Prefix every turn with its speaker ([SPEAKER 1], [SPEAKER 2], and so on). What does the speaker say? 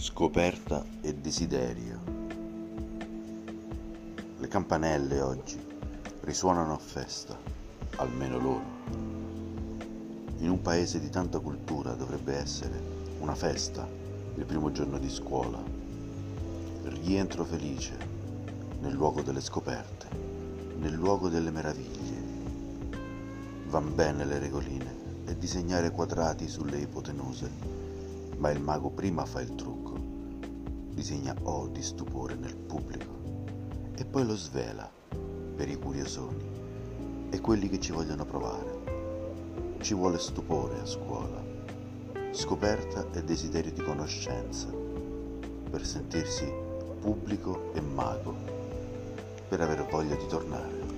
[SPEAKER 1] Scoperta e desiderio. Le campanelle oggi risuonano a festa, almeno loro. In un paese di tanta cultura dovrebbe essere una festa il primo giorno di scuola. Rientro felice nel luogo delle scoperte, nel luogo delle meraviglie. Van bene le regoline e disegnare quadrati sulle ipotenuse, ma il mago prima fa il trucco disegna O di stupore nel pubblico e poi lo svela per i curiosoni e quelli che ci vogliono provare. Ci vuole stupore a scuola, scoperta e desiderio di conoscenza per sentirsi pubblico e mago, per aver voglia di tornare.